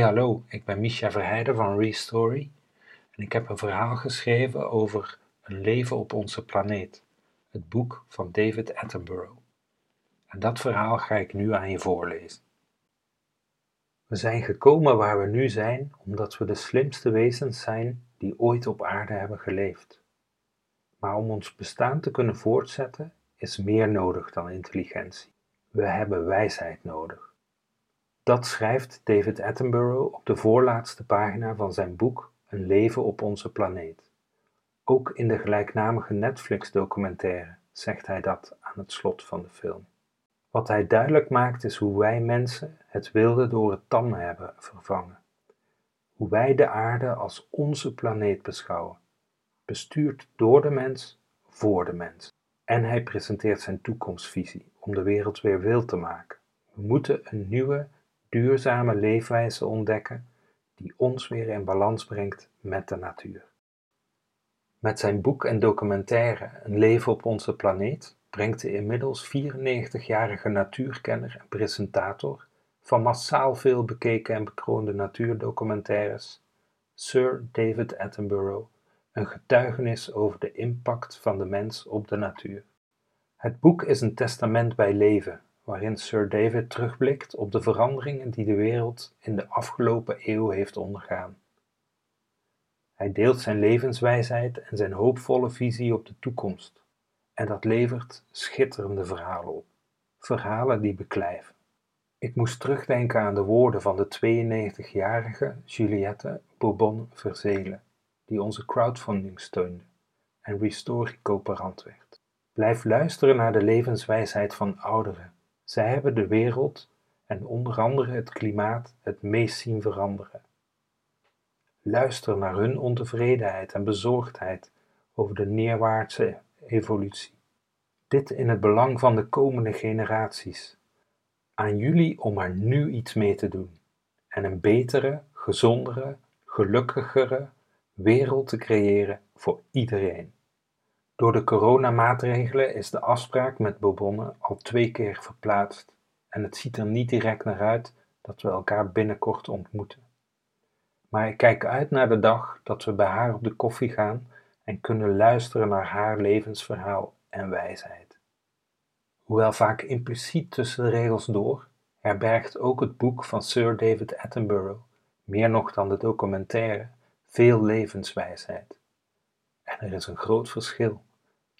Hey hallo, ik ben Misha Verheijden van Restory en ik heb een verhaal geschreven over een leven op onze planeet, het boek van David Attenborough. En dat verhaal ga ik nu aan je voorlezen. We zijn gekomen waar we nu zijn omdat we de slimste wezens zijn die ooit op aarde hebben geleefd. Maar om ons bestaan te kunnen voortzetten is meer nodig dan intelligentie. We hebben wijsheid nodig. Dat schrijft David Attenborough op de voorlaatste pagina van zijn boek Een leven op onze planeet. Ook in de gelijknamige Netflix-documentaire zegt hij dat aan het slot van de film. Wat hij duidelijk maakt is hoe wij mensen het wilde door het tamme hebben vervangen. Hoe wij de aarde als onze planeet beschouwen, bestuurd door de mens, voor de mens. En hij presenteert zijn toekomstvisie om de wereld weer wild te maken. We moeten een nieuwe, duurzame leefwijze ontdekken die ons weer in balans brengt met de natuur. Met zijn boek en documentaire Een leven op onze planeet brengt de inmiddels 94-jarige natuurkenner en presentator van massaal veel bekeken en bekroonde natuurdocumentaires, Sir David Attenborough, een getuigenis over de impact van de mens op de natuur. Het boek is een testament bij leven waarin Sir David terugblikt op de veranderingen die de wereld in de afgelopen eeuw heeft ondergaan. Hij deelt zijn levenswijsheid en zijn hoopvolle visie op de toekomst, en dat levert schitterende verhalen op, verhalen die beklijven. Ik moest terugdenken aan de woorden van de 92-jarige Juliette Bourbon Verzelen, die onze crowdfunding steunde en Ristori coöperant werd. Blijf luisteren naar de levenswijsheid van ouderen zij hebben de wereld en onder andere het klimaat het meest zien veranderen. Luister naar hun ontevredenheid en bezorgdheid over de neerwaartse evolutie. Dit in het belang van de komende generaties. Aan jullie om er nu iets mee te doen en een betere, gezondere, gelukkigere wereld te creëren voor iedereen. Door de coronamaatregelen is de afspraak met Bourbonne al twee keer verplaatst en het ziet er niet direct naar uit dat we elkaar binnenkort ontmoeten. Maar ik kijk uit naar de dag dat we bij haar op de koffie gaan en kunnen luisteren naar haar levensverhaal en wijsheid. Hoewel vaak impliciet tussen de regels door, herbergt ook het boek van Sir David Attenborough, meer nog dan de documentaire, veel levenswijsheid. En er is een groot verschil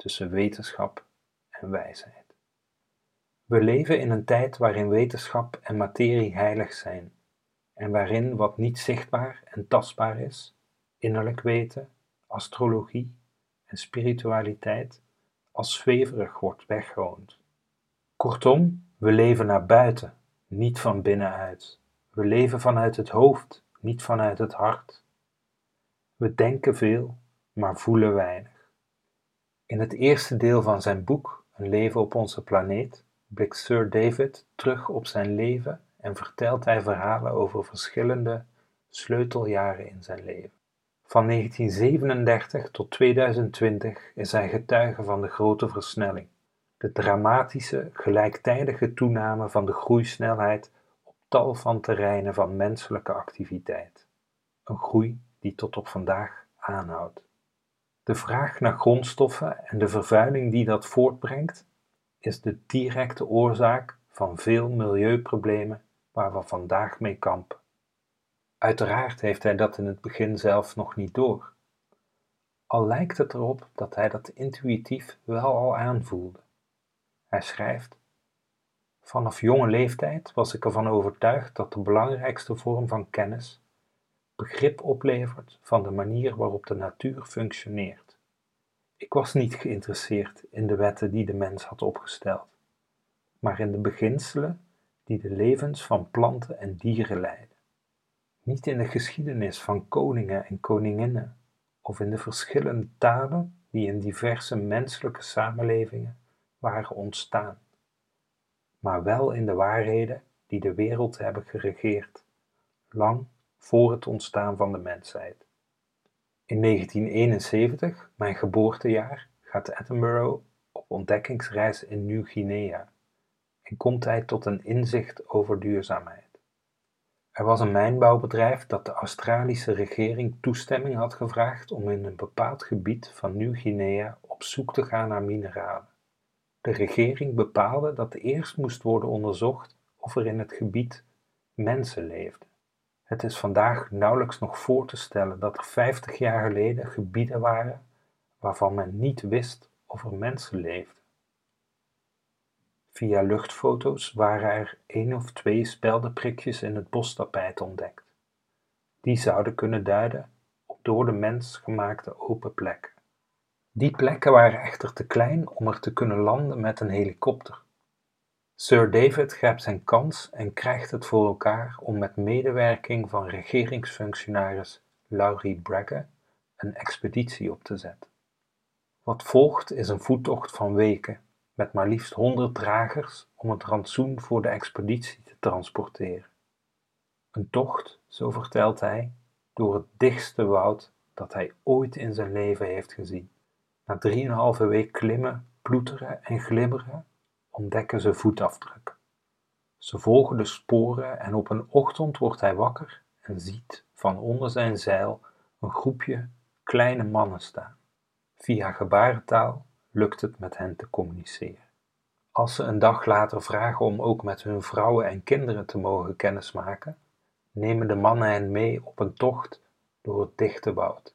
tussen wetenschap en wijsheid. We leven in een tijd waarin wetenschap en materie heilig zijn en waarin wat niet zichtbaar en tastbaar is, innerlijk weten, astrologie en spiritualiteit, als zweverig wordt weggewoond. Kortom, we leven naar buiten, niet van binnenuit. We leven vanuit het hoofd, niet vanuit het hart. We denken veel, maar voelen weinig. In het eerste deel van zijn boek Een leven op onze planeet blikt Sir David terug op zijn leven en vertelt hij verhalen over verschillende sleuteljaren in zijn leven. Van 1937 tot 2020 is hij getuige van de grote versnelling, de dramatische gelijktijdige toename van de groeisnelheid op tal van terreinen van menselijke activiteit. Een groei die tot op vandaag aanhoudt. De vraag naar grondstoffen en de vervuiling die dat voortbrengt, is de directe oorzaak van veel milieuproblemen waar we vandaag mee kampen. Uiteraard heeft hij dat in het begin zelf nog niet door. Al lijkt het erop dat hij dat intuïtief wel al aanvoelde. Hij schrijft: Vanaf jonge leeftijd was ik ervan overtuigd dat de belangrijkste vorm van kennis begrip oplevert van de manier waarop de natuur functioneert. Ik was niet geïnteresseerd in de wetten die de mens had opgesteld, maar in de beginselen die de levens van planten en dieren leiden. Niet in de geschiedenis van koningen en koninginnen of in de verschillende talen die in diverse menselijke samenlevingen waren ontstaan, maar wel in de waarheden die de wereld hebben geregeerd, lang voor het ontstaan van de mensheid. In 1971, mijn geboortejaar, gaat Attenborough op ontdekkingsreis in Nieuw-Guinea en komt hij tot een inzicht over duurzaamheid. Er was een mijnbouwbedrijf dat de Australische regering toestemming had gevraagd om in een bepaald gebied van Nieuw-Guinea op zoek te gaan naar mineralen. De regering bepaalde dat eerst moest worden onderzocht of er in het gebied mensen leefden. Het is vandaag nauwelijks nog voor te stellen dat er 50 jaar geleden gebieden waren waarvan men niet wist of er mensen leefden. Via luchtfoto's waren er één of twee speldenprikjes in het bostapijt ontdekt. Die zouden kunnen duiden op door de mens gemaakte open plekken. Die plekken waren echter te klein om er te kunnen landen met een helikopter. Sir David grijpt zijn kans en krijgt het voor elkaar om met medewerking van regeringsfunctionaris Laurie Bragge een expeditie op te zetten. Wat volgt is een voettocht van weken met maar liefst honderd dragers om het rantsoen voor de expeditie te transporteren. Een tocht, zo vertelt hij, door het dichtste woud dat hij ooit in zijn leven heeft gezien. Na drieënhalve week klimmen, ploeteren en glimmeren ontdekken ze voetafdrukken. Ze volgen de sporen en op een ochtend wordt hij wakker en ziet van onder zijn zeil een groepje kleine mannen staan. Via gebarentaal lukt het met hen te communiceren. Als ze een dag later vragen om ook met hun vrouwen en kinderen te mogen kennismaken, nemen de mannen hen mee op een tocht door het dichte woud,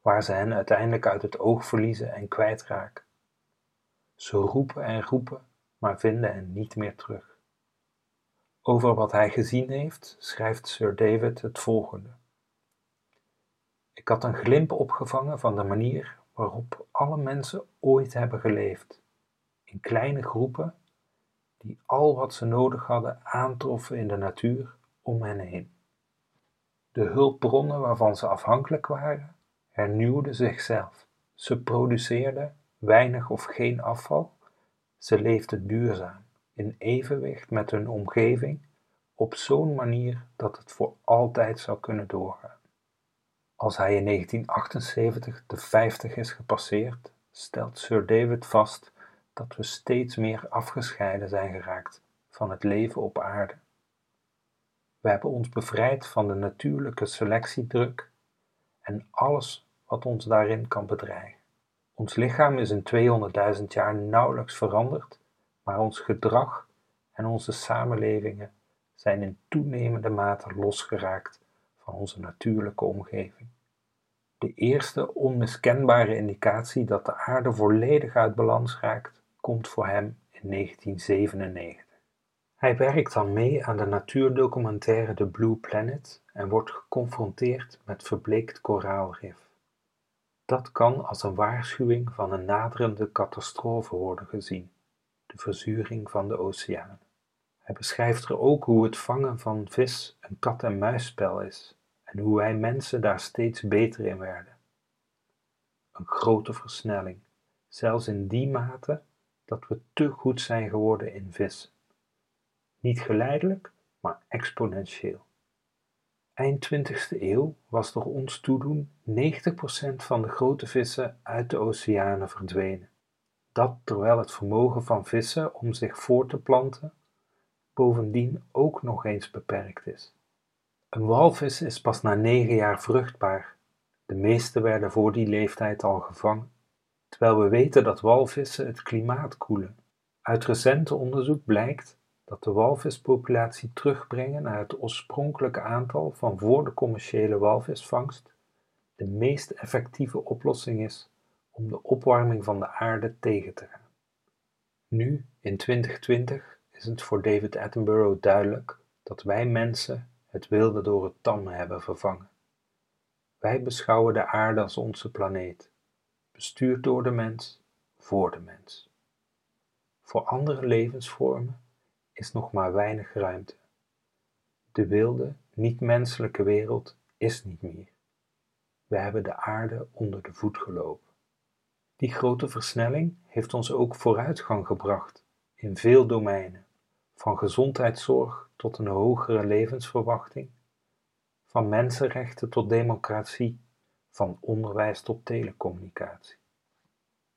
waar ze hen uiteindelijk uit het oog verliezen en kwijtraken. Ze roepen en roepen, maar vinden hen niet meer terug. Over wat hij gezien heeft, schrijft Sir David het volgende. Ik had een glimp opgevangen van de manier waarop alle mensen ooit hebben geleefd, in kleine groepen die al wat ze nodig hadden aantroffen in de natuur om hen heen. De hulpbronnen waarvan ze afhankelijk waren, hernieuwden zichzelf. Ze produceerden weinig of geen afval, ze leefden duurzaam, in evenwicht met hun omgeving, op zo'n manier dat het voor altijd zou kunnen doorgaan. Als hij in 1978 de 50 is gepasseerd, stelt Sir David vast dat we steeds meer afgescheiden zijn geraakt van het leven op aarde. We hebben ons bevrijd van de natuurlijke selectiedruk en alles wat ons daarin kan bedreigen. Ons lichaam is in 200.000 jaar nauwelijks veranderd, maar ons gedrag en onze samenlevingen zijn in toenemende mate losgeraakt van onze natuurlijke omgeving. De eerste onmiskenbare indicatie dat de aarde volledig uit balans raakt, komt voor hem in 1997. Hij werkt dan mee aan de natuurdocumentaire The Blue Planet en wordt geconfronteerd met verbleekt koraalrif. Dat kan als een waarschuwing van een naderende catastrofe worden gezien, de verzuring van de oceaan. Hij beschrijft er ook hoe het vangen van vis een kat-en-muisspel is en hoe wij mensen daar steeds beter in werden. Een grote versnelling, zelfs in die mate dat we te goed zijn geworden in vissen. Niet geleidelijk, maar exponentieel. Eind 20e eeuw was door ons toedoen 90% van de grote vissen uit de oceanen verdwenen. Dat terwijl het vermogen van vissen om zich voor te planten bovendien ook nog eens beperkt is. Een walvis is pas na negen jaar vruchtbaar. De meeste werden voor die leeftijd al gevangen, terwijl we weten dat walvissen het klimaat koelen. Uit recente onderzoek blijkt dat de walvispopulatie terugbrengen naar het oorspronkelijke aantal van voor de commerciële walvisvangst de meest effectieve oplossing is om de opwarming van de aarde tegen te gaan. Nu, in 2020, is het voor David Attenborough duidelijk dat wij mensen het wilde door het tamme hebben vervangen. Wij beschouwen de aarde als onze planeet, bestuurd door de mens, voor de mens. Voor andere levensvormen is nog maar weinig ruimte. De wilde, niet-menselijke wereld is niet meer. We hebben de aarde onder de voet gelopen. Die grote versnelling heeft ons ook vooruitgang gebracht in veel domeinen, van gezondheidszorg tot een hogere levensverwachting, van mensenrechten tot democratie, van onderwijs tot telecommunicatie.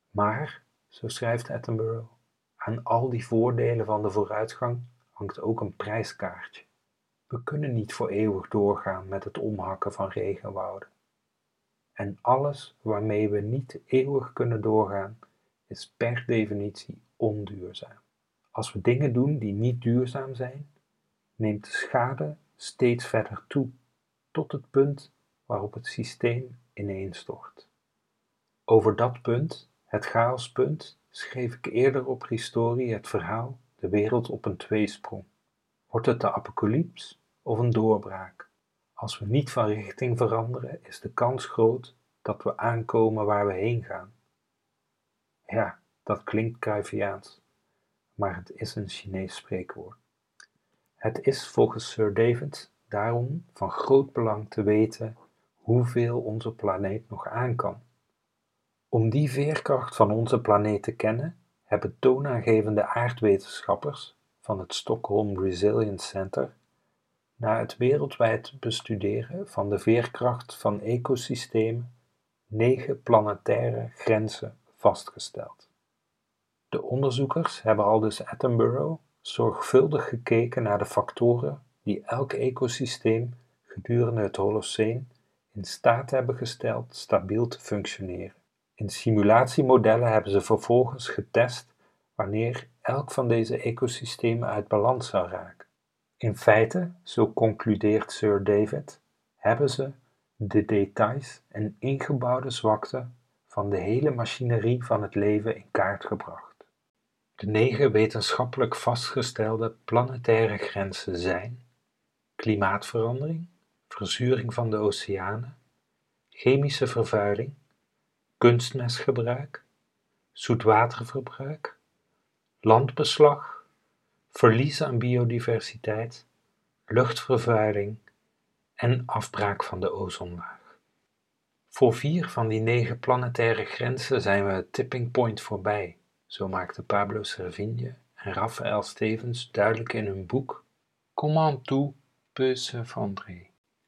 Maar, zo schrijft Attenborough, aan al die voordelen van de vooruitgang hangt ook een prijskaartje. We kunnen niet voor eeuwig doorgaan met het omhakken van regenwouden. En alles waarmee we niet eeuwig kunnen doorgaan, is per definitie onduurzaam. Als we dingen doen die niet duurzaam zijn, neemt de schade steeds verder toe, tot het punt waarop het systeem ineenstort. Over dat punt, het chaospunt, schreef ik eerder op Historie het verhaal De wereld op een tweesprong. Wordt het de apocalyps of een doorbraak? Als we niet van richting veranderen, is de kans groot dat we aankomen waar we heen gaan. Ja, dat klinkt Cruyffiaans, maar het is een Chinees spreekwoord. Het is volgens Sir David daarom van groot belang te weten hoeveel onze planeet nog aan kan. Om die veerkracht van onze planeet te kennen, hebben toonaangevende aardwetenschappers van het Stockholm Resilience Center na het wereldwijd bestuderen van de veerkracht van ecosystemen negen planetaire grenzen vastgesteld. De onderzoekers hebben al dus Attenborough zorgvuldig gekeken naar de factoren die elk ecosysteem gedurende het Holoceen in staat hebben gesteld stabiel te functioneren. In simulatiemodellen hebben ze vervolgens getest wanneer elk van deze ecosystemen uit balans zou raken. In feite, zo concludeert Sir David, hebben ze de details en ingebouwde zwakte van de hele machinerie van het leven in kaart gebracht. De negen wetenschappelijk vastgestelde planetaire grenzen zijn klimaatverandering, verzuring van de oceanen, chemische vervuiling, kunstmestgebruik, zoetwaterverbruik, landbeslag, verlies aan biodiversiteit, luchtvervuiling en afbraak van de ozonlaag. Voor vier van die negen planetaire grenzen zijn we het tipping point voorbij, zo maakten Pablo Servigne en Raphaël Stevens duidelijk in hun boek Comment tout peut se.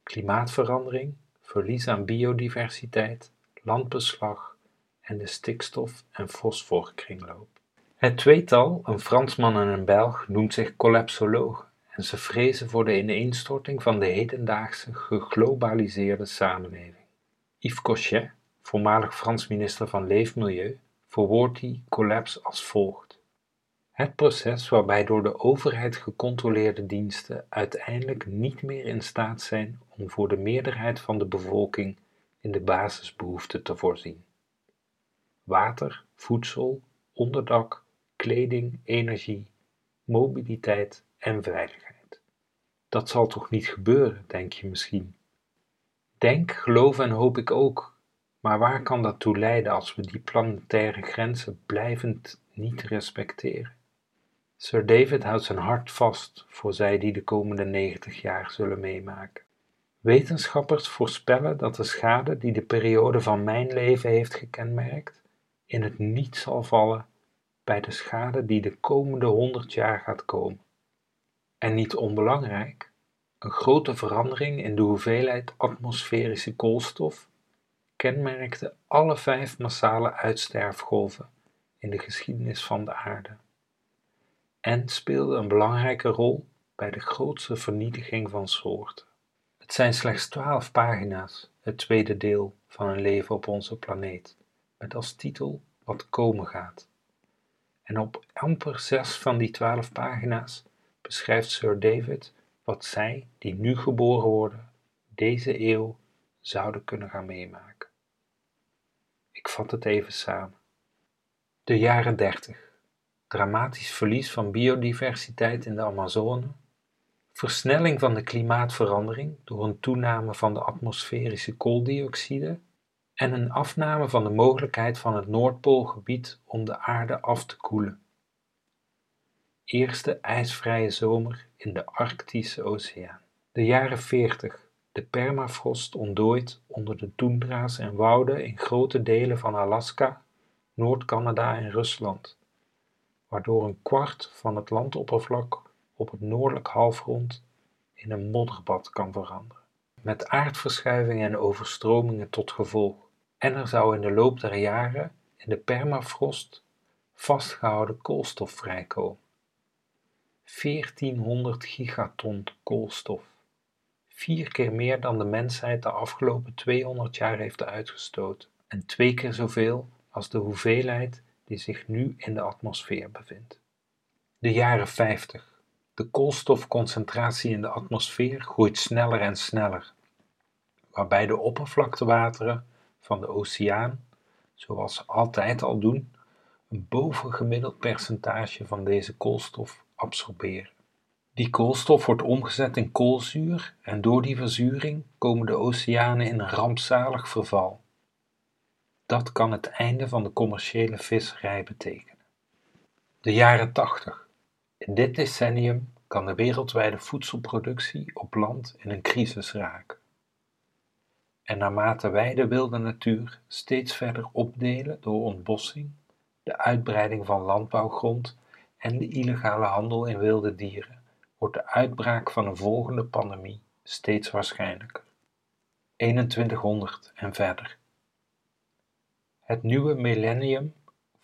Klimaatverandering, verlies aan biodiversiteit, landbeslag en de stikstof- en fosforkringloop. Het tweetal, een Fransman en een Belg, noemt zich collapsologen en ze vrezen voor de ineenstorting van de hedendaagse geglobaliseerde samenleving. Yves Cochet, voormalig Frans minister van Leefmilieu, verwoordt die collapse als volgt. Het proces waarbij door de overheid gecontroleerde diensten uiteindelijk niet meer in staat zijn om voor de meerderheid van de bevolking in de basisbehoeften te voorzien. Water, voedsel, onderdak, kleding, energie, mobiliteit en veiligheid. Dat zal toch niet gebeuren, denk je misschien? Denk, geloof en hoop ik ook, maar waar kan dat toe leiden als we die planetaire grenzen blijvend niet respecteren? Sir David houdt zijn hart vast voor zij die de komende 90 jaar zullen meemaken. Wetenschappers voorspellen dat de schade die de periode van mijn leven heeft gekenmerkt, in het niet zal vallen bij de schade die de komende 100 jaar gaat komen. En niet onbelangrijk, een grote verandering in de hoeveelheid atmosferische koolstof kenmerkte alle vijf massale uitsterfgolven in de geschiedenis van de aarde en speelde een belangrijke rol bij de grootste vernietiging van soorten. Het zijn slechts twaalf pagina's, het tweede deel van een leven op onze planeet, met als titel Wat komen gaat. En op amper zes van die twaalf pagina's beschrijft Sir David wat zij, die nu geboren worden, deze eeuw zouden kunnen gaan meemaken. Ik vat het even samen. De jaren 30 dramatisch verlies van biodiversiteit in de Amazone, versnelling van de klimaatverandering door een toename van de atmosferische kooldioxide en een afname van de mogelijkheid van het Noordpoolgebied om de aarde af te koelen. Eerste ijsvrije zomer in de Arctische Oceaan. De jaren 40. De permafrost ontdooit onder de toendra's en wouden in grote delen van Alaska, Noord-Canada en Rusland waardoor een kwart van het landoppervlak op het noordelijk halfrond in een modderbad kan veranderen, met aardverschuivingen en overstromingen tot gevolg. En er zou in de loop der jaren in de permafrost vastgehouden koolstof vrijkomen. 1400 gigaton koolstof. vier keer meer dan de mensheid de afgelopen 200 jaar heeft uitgestoten en twee keer zoveel als de hoeveelheid die zich nu in de atmosfeer bevindt. De jaren 50. De koolstofconcentratie in de atmosfeer groeit sneller en sneller, waarbij de oppervlaktewateren van de oceaan, zoals ze altijd al doen, een bovengemiddeld percentage van deze koolstof absorberen. Die koolstof wordt omgezet in koolzuur en door die verzuring komen de oceanen in een rampzalig verval. Dat kan het einde van de commerciële visserij betekenen. De jaren 80. In dit decennium kan de wereldwijde voedselproductie op land in een crisis raken. En naarmate wij de wilde natuur steeds verder opdelen door ontbossing, de uitbreiding van landbouwgrond en de illegale handel in wilde dieren, wordt de uitbraak van een volgende pandemie steeds waarschijnlijker. 2100 en verder. Het nieuwe millennium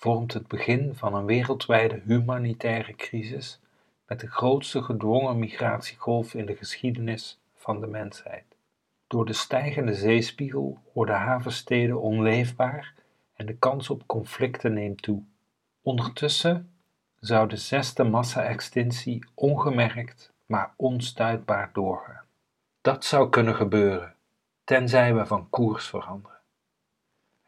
vormt het begin van een wereldwijde humanitaire crisis met de grootste gedwongen migratiegolf in de geschiedenis van de mensheid. Door de stijgende zeespiegel worden havensteden onleefbaar en de kans op conflicten neemt toe. Ondertussen zou de zesde massa-extinctie ongemerkt, maar onstuitbaar doorgaan. Dat zou kunnen gebeuren, tenzij we van koers veranderen.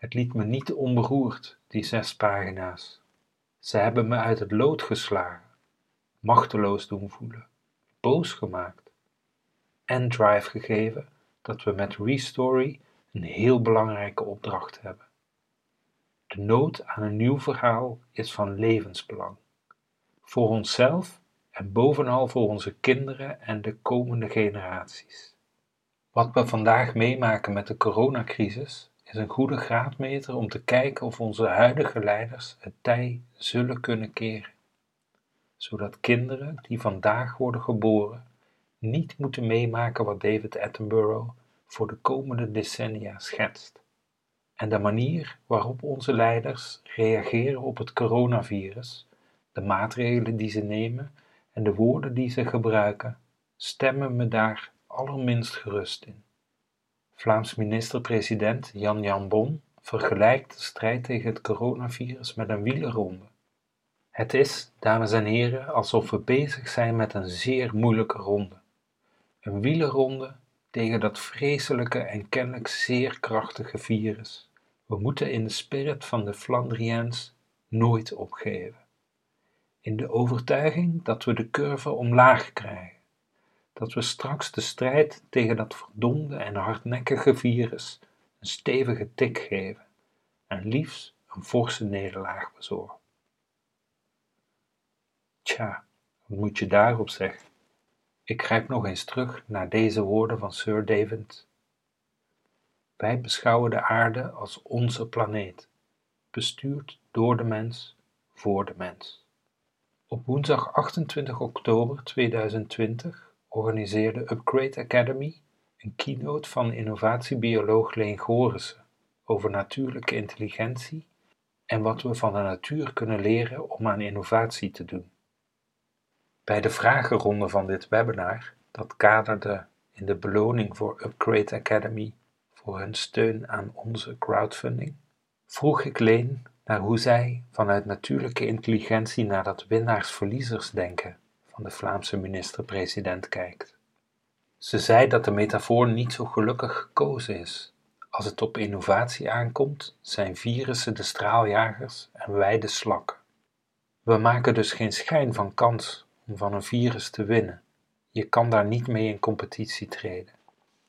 Het liet me niet onberoerd, die zes pagina's. Ze hebben me uit het lood geslagen, machteloos doen voelen, boos gemaakt en drive gegeven dat we met Restory een heel belangrijke opdracht hebben. De nood aan een nieuw verhaal is van levensbelang. Voor onszelf en bovenal voor onze kinderen en de komende generaties. Wat we vandaag meemaken met de coronacrisis is een goede graadmeter om te kijken of onze huidige leiders het tij zullen kunnen keren. Zodat kinderen die vandaag worden geboren niet moeten meemaken wat David Attenborough voor de komende decennia schetst. En de manier waarop onze leiders reageren op het coronavirus, de maatregelen die ze nemen en de woorden die ze gebruiken, stemmen me daar allerminst gerust in. Vlaams minister-president Jan Jan Bon vergelijkt de strijd tegen het coronavirus met een wielerronde. Het is, dames en heren, alsof we bezig zijn met een zeer moeilijke ronde. Een wielerronde tegen dat vreselijke en kennelijk zeer krachtige virus. We moeten in de spirit van de Flandriëns nooit opgeven. In de overtuiging dat we de curve omlaag krijgen. Dat we straks de strijd tegen dat verdomde en hardnekkige virus een stevige tik geven en liefst een forse nederlaag bezorgen. Tja, wat moet je daarop zeggen? Ik grijp nog eens terug naar deze woorden van Sir David. Wij beschouwen de aarde als onze planeet, bestuurd door de mens, voor de mens. Op woensdag 28 oktober 2020 organiseerde Upgrade Academy een keynote van innovatiebioloog Leen Gorissen over natuurlijke intelligentie en wat we van de natuur kunnen leren om aan innovatie te doen. Bij de vragenronde van dit webinar, dat kaderde in de beloning voor Upgrade Academy voor hun steun aan onze crowdfunding, vroeg ik Leen naar hoe zij vanuit natuurlijke intelligentie naar dat winnaars-verliezers denken van de Vlaamse minister-president kijkt. Ze zei dat de metafoor niet zo gelukkig gekozen is. Als het op innovatie aankomt, zijn virussen de straaljagers en wij de slakken. We maken dus geen schijn van kans om van een virus te winnen. Je kan daar niet mee in competitie treden.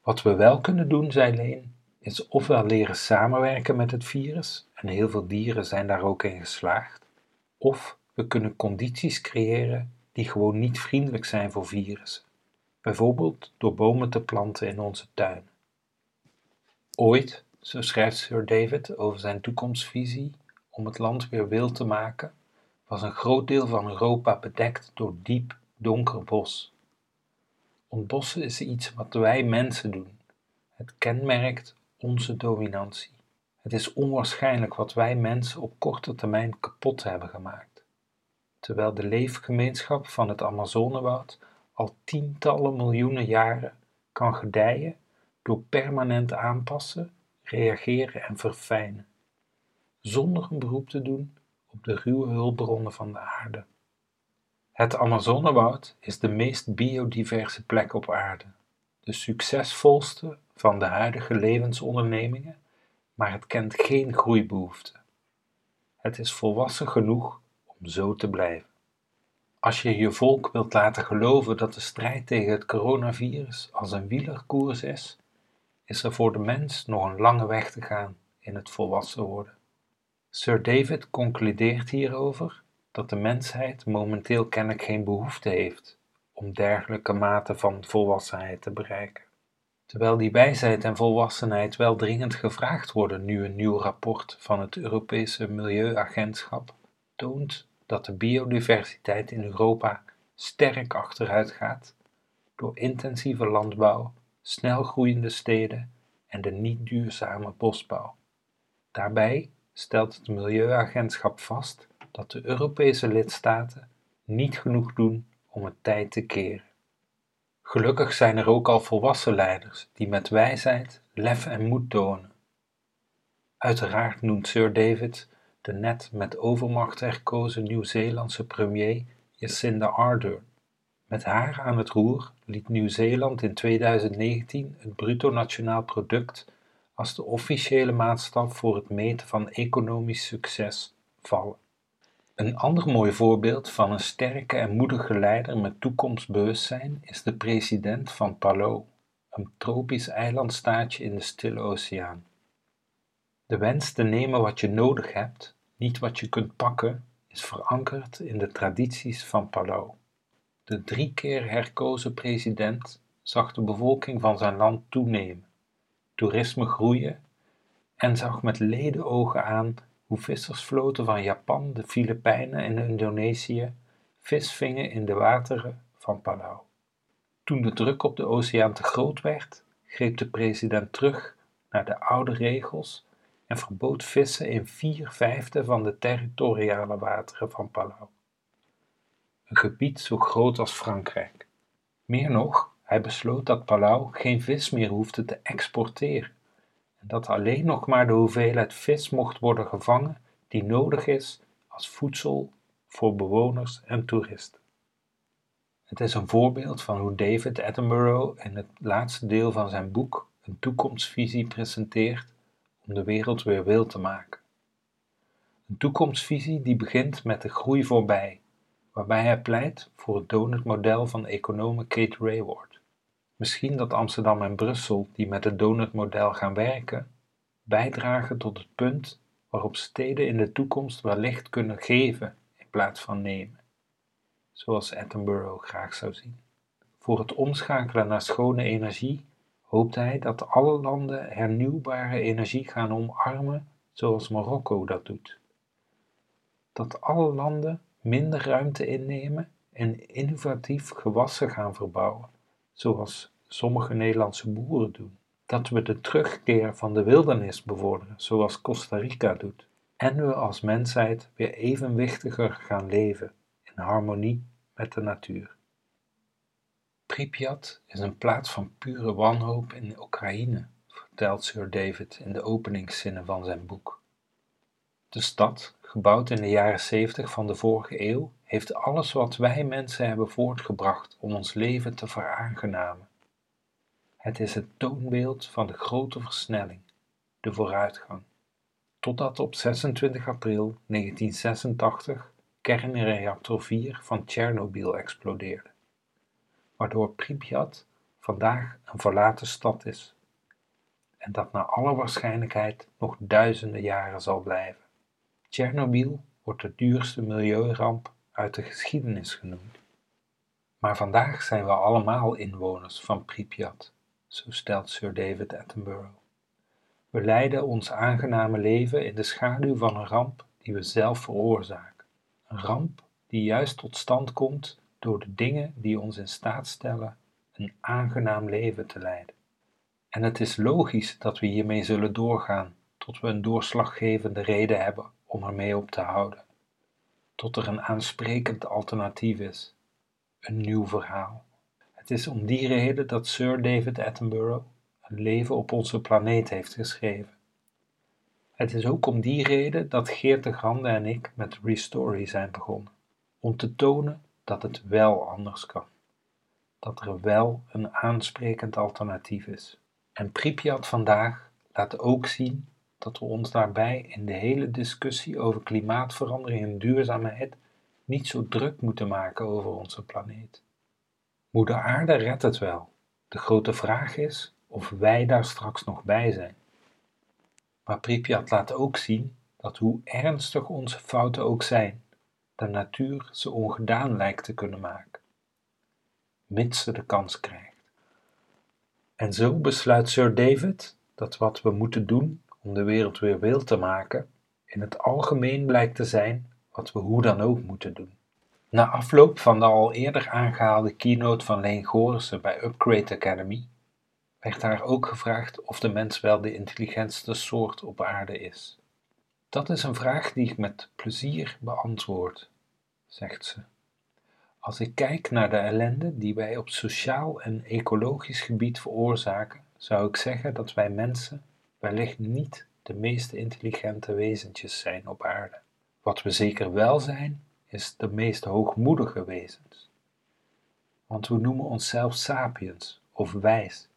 Wat we wel kunnen doen, zei Leen, is ofwel leren samenwerken met het virus, en heel veel dieren zijn daar ook in geslaagd, of we kunnen condities creëren die gewoon niet vriendelijk zijn voor virussen, bijvoorbeeld door bomen te planten in onze tuin. Ooit, zo schrijft Sir David over zijn toekomstvisie om het land weer wild te maken, was een groot deel van Europa bedekt door diep donker bos. Ontbossen is iets wat wij mensen doen. Het kenmerkt onze dominantie. Het is onwaarschijnlijk wat wij mensen op korte termijn kapot hebben gemaakt. Terwijl de leefgemeenschap van het Amazonewoud al tientallen miljoenen jaren kan gedijen door permanent aanpassen, reageren en verfijnen, zonder een beroep te doen op de ruwe hulpbronnen van de aarde. Het Amazonewoud is de meest biodiverse plek op aarde, de succesvolste van de huidige levensondernemingen, maar het kent geen groeibehoefte. Het is volwassen genoeg om zo te blijven. Als je je volk wilt laten geloven dat de strijd tegen het coronavirus als een wielerkoers is, is er voor de mens nog een lange weg te gaan in het volwassen worden. Sir David concludeert hierover dat de mensheid momenteel kennelijk geen behoefte heeft om dergelijke mate van volwassenheid te bereiken. Terwijl die wijsheid en volwassenheid wel dringend gevraagd worden nu een nieuw rapport van het Europese Milieuagentschap toont dat de biodiversiteit in Europa sterk achteruit gaat door intensieve landbouw, snel groeiende steden en de niet duurzame bosbouw. Daarbij stelt het Milieuagentschap vast dat de Europese lidstaten niet genoeg doen om het tijd te keren. Gelukkig zijn er ook al volwassen leiders die met wijsheid, lef en moed tonen. Uiteraard noemt Sir David de net met overmacht herkozen Nieuw-Zeelandse premier Jacinda Ardern. Met haar aan het roer liet Nieuw-Zeeland in 2019 het bruto nationaal product als de officiële maatstaf voor het meten van economisch succes vallen. Een ander mooi voorbeeld van een sterke en moedige leider met toekomstbewustzijn is de president van Palau, een tropisch eilandstaatje in de Stille Oceaan. De wens te nemen wat je nodig hebt, niet wat je kunt pakken, is verankerd in de tradities van Palau. De drie keer herkozen president zag de bevolking van zijn land toenemen, toerisme groeien en zag met leden ogen aan hoe vissersvloten van Japan, de Filipijnen en Indonesië vis vingen in de wateren van Palau. Toen de druk op de oceaan te groot werd, greep de president terug naar de oude regels en verbood vissen in vier vijfde van de territoriale wateren van Palau. Een gebied zo groot als Frankrijk. Meer nog, hij besloot dat Palau geen vis meer hoefde te exporteren en dat alleen nog maar de hoeveelheid vis mocht worden gevangen die nodig is als voedsel voor bewoners en toeristen. Het is een voorbeeld van hoe David Attenborough in het laatste deel van zijn boek een toekomstvisie presenteert om de wereld weer wil te maken. Een toekomstvisie die begint met de groei voorbij, waarbij hij pleit voor het donutmodel van econoom Kate Rayward. Misschien dat Amsterdam en Brussel, die met het donutmodel gaan werken, bijdragen tot het punt waarop steden in de toekomst wellicht kunnen geven in plaats van nemen, zoals Attenborough graag zou zien. Voor het omschakelen naar schone energie hoopt hij dat alle landen hernieuwbare energie gaan omarmen zoals Marokko dat doet. Dat alle landen minder ruimte innemen en innovatief gewassen gaan verbouwen, zoals sommige Nederlandse boeren doen. Dat we de terugkeer van de wildernis bevorderen, zoals Costa Rica doet. En we als mensheid weer evenwichtiger gaan leven in harmonie met de natuur. Pripyat is een plaats van pure wanhoop in Oekraïne, vertelt Sir David in de openingszinnen van zijn boek. De stad, gebouwd in de jaren 70 van de vorige eeuw, heeft alles wat wij mensen hebben voortgebracht om ons leven te veraangenamen. Het is het toonbeeld van de grote versnelling, de vooruitgang. Totdat op 26 april 1986 kernreactor 4 van Tsjernobyl explodeerde waardoor Pripyat vandaag een verlaten stad is en dat naar alle waarschijnlijkheid nog duizenden jaren zal blijven. Tsjernobyl wordt de duurste milieuramp uit de geschiedenis genoemd. Maar vandaag zijn we allemaal inwoners van Pripyat, zo stelt Sir David Attenborough. We leiden ons aangename leven in de schaduw van een ramp die we zelf veroorzaken. Een ramp die juist tot stand komt door de dingen die ons in staat stellen een aangenaam leven te leiden. En het is logisch dat we hiermee zullen doorgaan tot we een doorslaggevende reden hebben om ermee op te houden, tot er een aansprekend alternatief is, een nieuw verhaal. Het is om die reden dat Sir David Attenborough een leven op onze planeet heeft geschreven. Het is ook om die reden dat Geert de Grande en ik met Restory zijn begonnen. Om te tonen dat het wel anders kan. Dat er wel een aansprekend alternatief is. En Pripyat vandaag laat ook zien dat we ons daarbij in de hele discussie over klimaatverandering en duurzaamheid niet zo druk moeten maken over onze planeet. Moeder Aarde redt het wel. De grote vraag is of wij daar straks nog bij zijn. Maar Pripyat laat ook zien dat hoe ernstig onze fouten ook zijn, de natuur ze ongedaan lijkt te kunnen maken, mits ze de kans krijgt. En zo besluit Sir David dat wat we moeten doen om de wereld weer wild te maken, in het algemeen blijkt te zijn wat we hoe dan ook moeten doen. Na afloop van de al eerder aangehaalde keynote van Leen Gorissen bij Upgrade Academy, werd haar ook gevraagd of de mens wel de intelligentste soort op aarde is. Dat is een vraag die ik met plezier beantwoord, zegt ze. Als ik kijk naar de ellende die wij op sociaal en ecologisch gebied veroorzaken, zou ik zeggen dat wij mensen wellicht niet de meest intelligente wezentjes zijn op aarde. Wat we zeker wel zijn, is de meest hoogmoedige wezens. Want we noemen onszelf sapiens of wijs,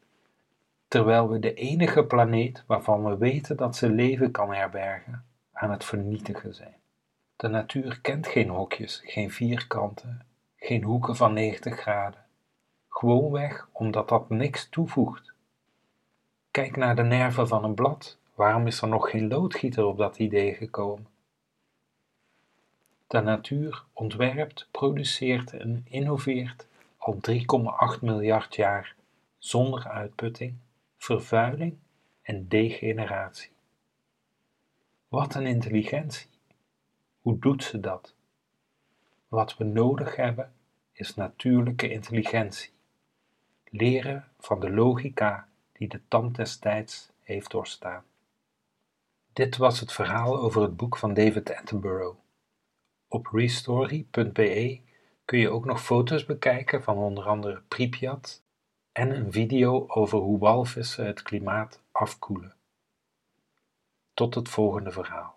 terwijl we de enige planeet waarvan we weten dat ze leven kan herbergen, aan het vernietigen zijn. De natuur kent geen hokjes, geen vierkanten, geen hoeken van 90 graden. Gewoonweg omdat dat niks toevoegt. Kijk naar de nerven van een blad. Waarom is er nog geen loodgieter op dat idee gekomen? De natuur ontwerpt, produceert en innoveert al 3,8 miljard jaar zonder uitputting vervuiling en degeneratie. Wat een intelligentie! Hoe doet ze dat? Wat we nodig hebben is natuurlijke intelligentie. Leren van de logica die de tand des tijds heeft doorstaan. Dit was het verhaal over het boek van David Attenborough. Op restory.be kun je ook nog foto's bekijken van onder andere Pripyat en een video over hoe walvissen het klimaat afkoelen. Tot het volgende verhaal.